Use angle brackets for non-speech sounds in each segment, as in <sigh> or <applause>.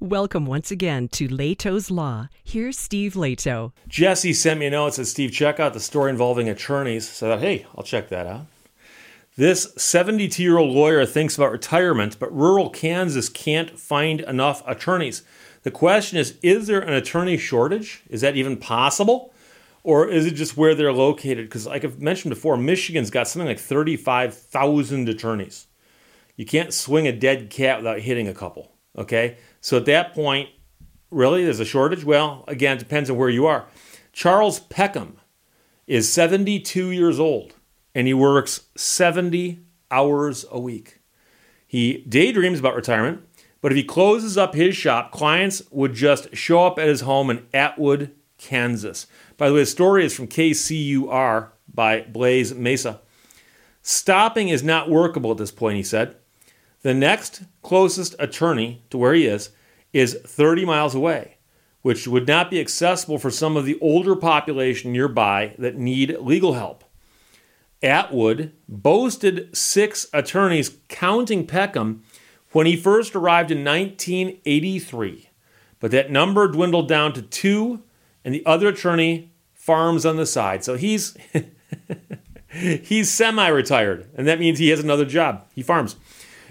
Welcome once again to Lehto's Law. Here's Steve Lehto. Jesse sent me a note that said, Steve, check out the story involving attorneys. So I thought, hey, I'll check that out. This 72 year old lawyer thinks about retirement, but rural Kansas can't find enough attorneys. The question is Is there an attorney shortage? Is that even possible? Or is it just where they're located? Because, like I've mentioned before, Michigan's got something like 35,000 attorneys. You can't swing a dead cat without hitting a couple. Okay? So at that point, really, there's a shortage? Well, again, it depends on where you are. Charles Peckham is 72 years old and he works 70 hours a week. He daydreams about retirement, but if he closes up his shop, clients would just show up at his home in Atwood, Kansas. By the way, the story is from KCUR by Blaise Mesa. Stopping is not workable at this point, he said. The next closest attorney to where he is is 30 miles away, which would not be accessible for some of the older population nearby that need legal help. Atwood boasted six attorneys, counting Peckham, when he first arrived in 1983. But that number dwindled down to two, and the other attorney farms on the side. So he's <laughs> he's semi-retired, and that means he has another job. He farms.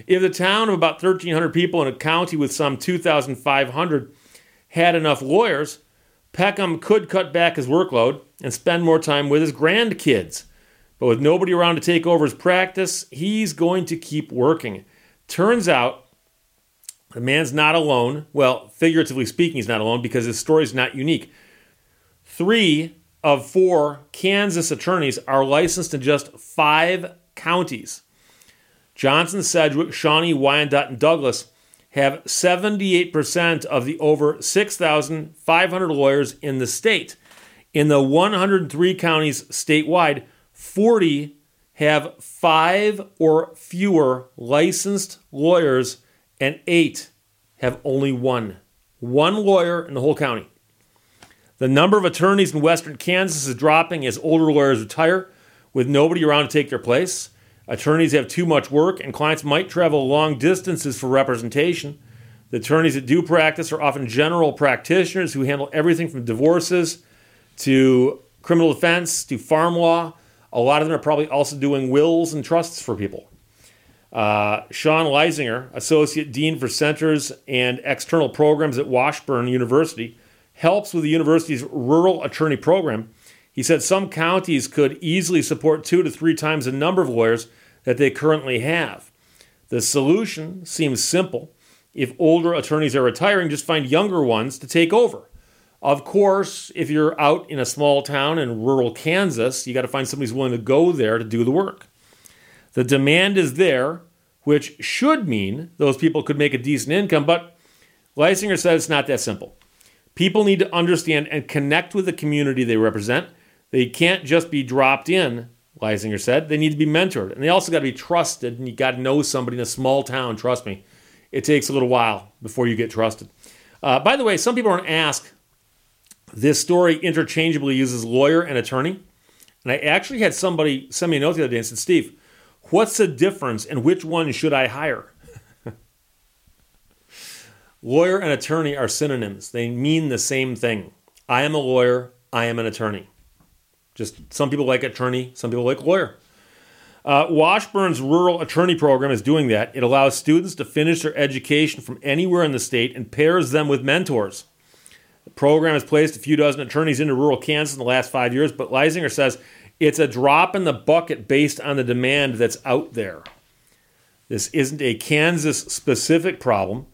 If the town of about 1,300 people in a county with some 2,500 had enough lawyers, Peckham could cut back his workload and spend more time with his grandkids. But with nobody around to take over his practice, he's going to keep working. Turns out the man's not alone. Well, figuratively speaking, he's not alone because his story is not unique. Three of four Kansas attorneys are licensed in just five counties. Johnson, Sedgwick, Shawnee, Wyandotte, and Douglas have 78% of the over 6,500 lawyers in the state. In the 103 counties statewide, 40 have five or fewer licensed lawyers, and eight have only one. One lawyer in the whole county. The number of attorneys in western Kansas is dropping as older lawyers retire with nobody around to take their place. Attorneys have too much work, and clients might travel long distances for representation. The attorneys that do practice are often general practitioners who handle everything from divorces to criminal defense to farm law. A lot of them are probably also doing wills and trusts for people. Uh, Shawn Leisinger, Associate Dean for Centers and External Programs at Washburn University, helps with the university's rural attorney program. He said some counties could easily support two to three times the number of lawyers that they currently have. The solution seems simple. If older attorneys are retiring, just find younger ones to take over. Of course, if you're out in a small town in rural Kansas, you got to find somebody who's willing to go there to do the work. The demand is there, which should mean those people could make a decent income, but Leisinger says it's not that simple. People need to understand and connect with the community they represent. They can't just be dropped in, Leisinger said. They need to be mentored. And they also got to be trusted, and you got to know somebody in a small town. Trust me, it takes a little while before you get trusted. Uh, by the way, some people are going to ask this story interchangeably uses lawyer and attorney. And I actually had somebody send me a note the other day and said, Steve, what's the difference and which one should I hire? <laughs> lawyer and attorney are synonyms, they mean the same thing. I am a lawyer, I am an attorney. Just some people like attorney, some people like lawyer. Uh, Washburn's rural attorney program is doing that. It allows students to finish their education from anywhere in the state and pairs them with mentors. The program has placed a few dozen attorneys into rural Kansas in the last five years, but Leisinger says it's a drop in the bucket based on the demand that's out there. This isn't a Kansas specific problem,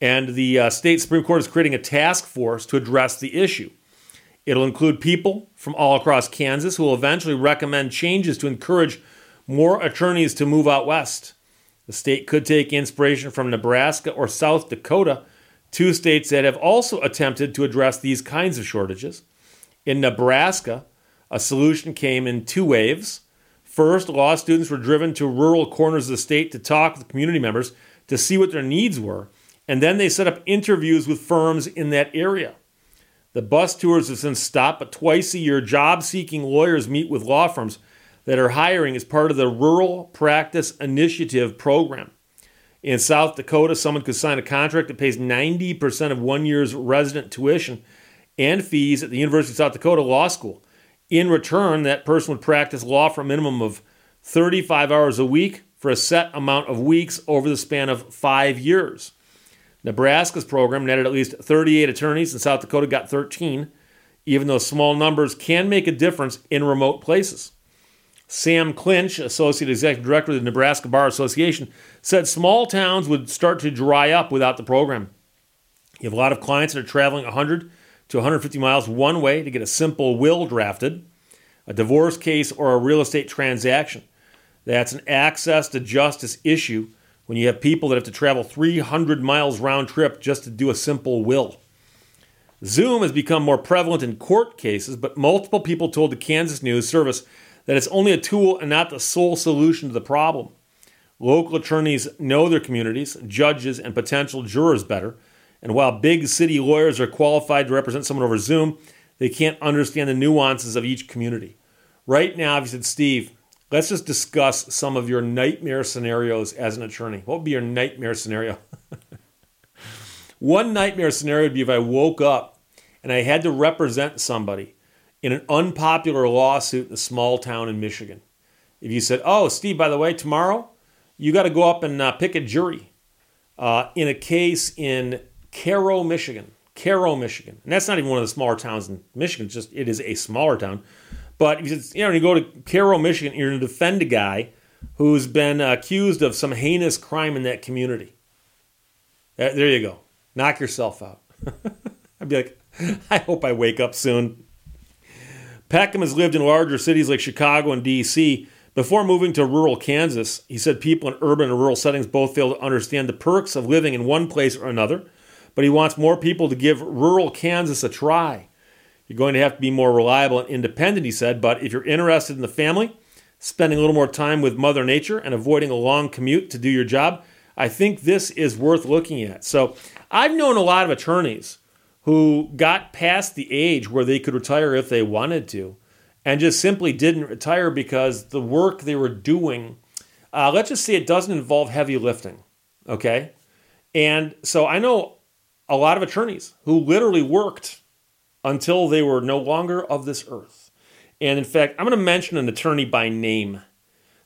and the uh, state Supreme Court is creating a task force to address the issue. It'll include people from all across Kansas who will eventually recommend changes to encourage more attorneys to move out west. The state could take inspiration from Nebraska or South Dakota two states that have also attempted to address these kinds of shortages. In Nebraska, a solution came in two waves. First, law students were driven to rural corners of the state to talk with community members to see what their needs were, and then they set up interviews with firms in that area. The bus tours have since stopped, but twice a year, job seeking lawyers meet with law firms that are hiring as part of the Rural Practice Initiative program. In South Dakota, someone could sign a contract that pays 90% of one year's resident tuition and fees at the University of South Dakota Law School. In return, that person would practice law for a minimum of 35 hours a week for a set amount of weeks over the span of five years. Nebraska's program netted at least 38 attorneys, and South Dakota got 13, even though small numbers can make a difference in remote places. Sam Clinch, Associate Executive Director of the Nebraska Bar Association, said small towns would start to dry up without the program. You have a lot of clients that are traveling 100 to 150 miles one way to get a simple will drafted, a divorce case, or a real estate transaction. That's an access to justice issue when you have people that have to travel 300 miles round trip just to do a simple will. Zoom has become more prevalent in court cases, but multiple people told the Kansas News Service that it's only a tool and not the sole solution to the problem. Local attorneys know their communities, judges, and potential jurors better. And while big city lawyers are qualified to represent someone over Zoom, they can't understand the nuances of each community. Right now, if you said, Steve, let's just discuss some of your nightmare scenarios as an attorney. What would be your nightmare scenario? <laughs> One nightmare scenario would be if I woke up and I had to represent somebody in an unpopular lawsuit in a small town in Michigan. If you said, "Oh, Steve, by the way, tomorrow you got to go up and uh, pick a jury uh, in a case in Caro, Michigan, Caro, Michigan," and that's not even one of the smaller towns in Michigan. It's just it is a smaller town. But you know, when you go to Caro, Michigan, you're going to defend a guy who's been accused of some heinous crime in that community. Uh, there you go. Knock yourself out. <laughs> I'd be like, <laughs> I hope I wake up soon. Peckham has lived in larger cities like Chicago and D.C. Before moving to rural Kansas, he said people in urban and rural settings both fail to understand the perks of living in one place or another, but he wants more people to give rural Kansas a try. You're going to have to be more reliable and independent, he said, but if you're interested in the family, spending a little more time with Mother Nature, and avoiding a long commute to do your job, I think this is worth looking at. So I've known a lot of attorneys who got past the age where they could retire if they wanted to and just simply didn't retire because the work they were doing, uh, let's just say it doesn't involve heavy lifting. Okay. And so I know a lot of attorneys who literally worked until they were no longer of this earth. And in fact, I'm going to mention an attorney by name.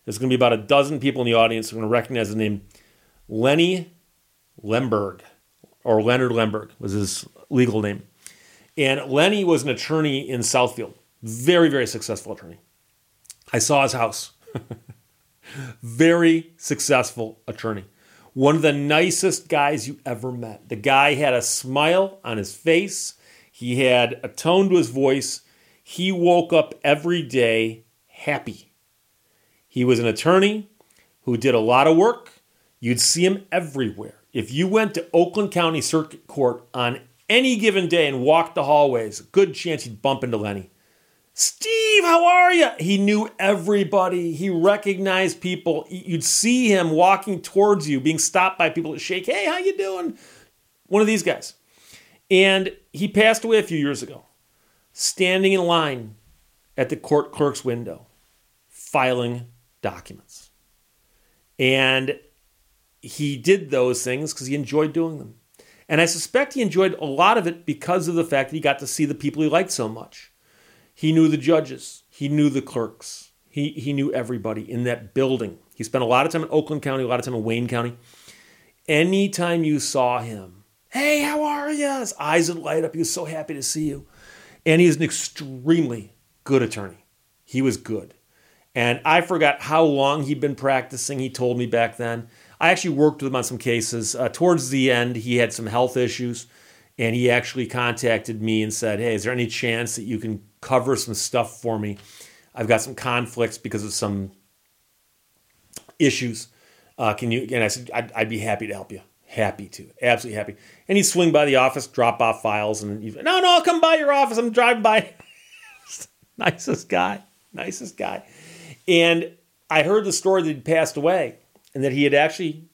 There's going to be about a dozen people in the audience who are going to recognize the name Lenny Lemberg, or Leonard Lemberg was his legal name. And Lenny was an attorney in Southfield, very, very successful attorney. I saw his house. <laughs> very successful attorney. One of the nicest guys you ever met. The guy had a smile on his face, he had a tone to his voice. He woke up every day happy. He was an attorney who did a lot of work. You'd see him everywhere. If you went to Oakland County Circuit Court on any given day and walked the hallways, good chance you'd bump into Lenny. Steve, how are you? He knew everybody. He recognized people. You'd see him walking towards you, being stopped by people that shake, "Hey, how you doing?" One of these guys. And he passed away a few years ago, standing in line at the court clerk's window, filing documents. And he did those things because he enjoyed doing them. And I suspect he enjoyed a lot of it because of the fact that he got to see the people he liked so much. He knew the judges, he knew the clerks, he, he knew everybody in that building. He spent a lot of time in Oakland County, a lot of time in Wayne County. Anytime you saw him, hey, how are you? His eyes would light up. He was so happy to see you. And he is an extremely good attorney. He was good. And I forgot how long he'd been practicing. He told me back then. I actually worked with him on some cases. Uh, towards the end, he had some health issues, and he actually contacted me and said, "Hey, is there any chance that you can cover some stuff for me? I've got some conflicts because of some issues. Uh, can you?" And I said, I'd, "I'd be happy to help you. Happy to, absolutely happy." And he'd swing by the office, drop off files, and he'd, no, no, I'll come by your office. I'm driving by. <laughs> nicest guy, nicest guy. And I heard the story that he'd passed away and that he had actually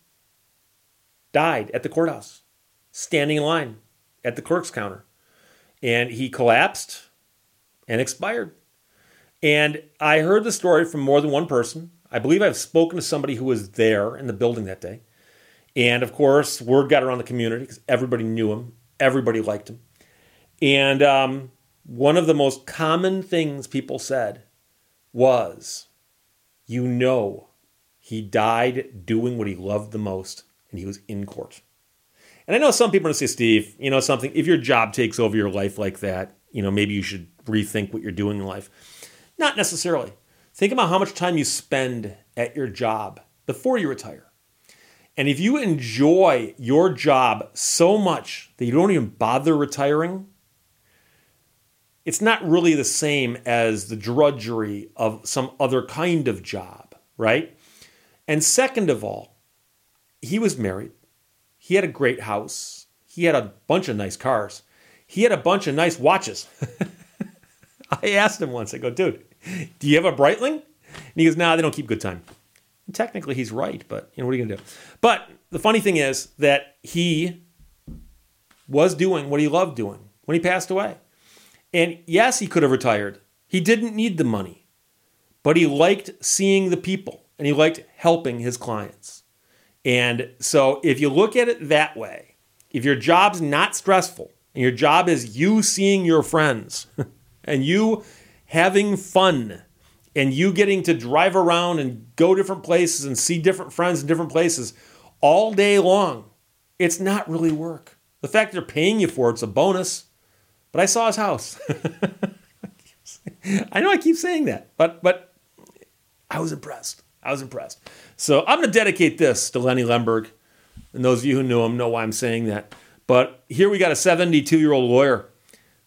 died at the courthouse, standing in line at the clerk's counter. And he collapsed and expired. And I heard the story from more than one person. I believe I've spoken to somebody who was there in the building that day. And of course, word got around the community because everybody knew him, everybody liked him. And um, one of the most common things people said was, You know, he died doing what he loved the most, and he was in court. And I know some people are going to say, Steve, you know something, if your job takes over your life like that, you know, maybe you should rethink what you're doing in life. Not necessarily. Think about how much time you spend at your job before you retire. And if you enjoy your job so much that you don't even bother retiring, it's not really the same as the drudgery of some other kind of job, right? And second of all, he was married. He had a great house. He had a bunch of nice cars. He had a bunch of nice watches. <laughs> I asked him once, I go, dude, do you have a Breitling? And he goes, nah, they don't keep good time. And technically, he's right, but you know, what are you going to do? But the funny thing is that he was doing what he loved doing when he passed away. And yes, he could have retired. He didn't need the money, but he liked seeing the people and he liked helping his clients. And so if you look at it that way, if your job's not stressful and your job is you seeing your friends <laughs> and you having fun and you getting to drive around and go different places and see different friends in different places all day long, it's not really work. The fact they're paying you for it's a bonus. But I saw his house. <laughs> I know I keep saying that, but but I was impressed. I was impressed. So I'm going to dedicate this to Lenny Lemberg. And those of you who know him know why I'm saying that. But here we got a 72 year old lawyer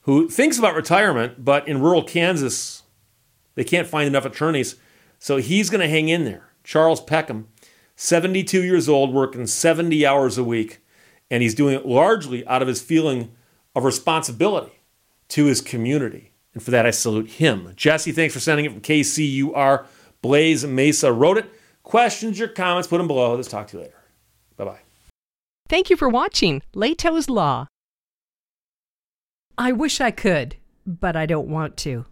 who thinks about retirement, but in rural Kansas, they can't find enough attorneys. So he's going to hang in there. Charles Peckham, 72 years old, working 70 hours a week. And he's doing it largely out of his feeling of responsibility to his community. And for that, I salute him. Jesse, thanks for sending it from KCUR. Blaise Mesa wrote it. Questions or comments, put them below. Let's talk to you later. Bye bye. Thank you for watching Lehto's Law. I wish I could, but I don't want to.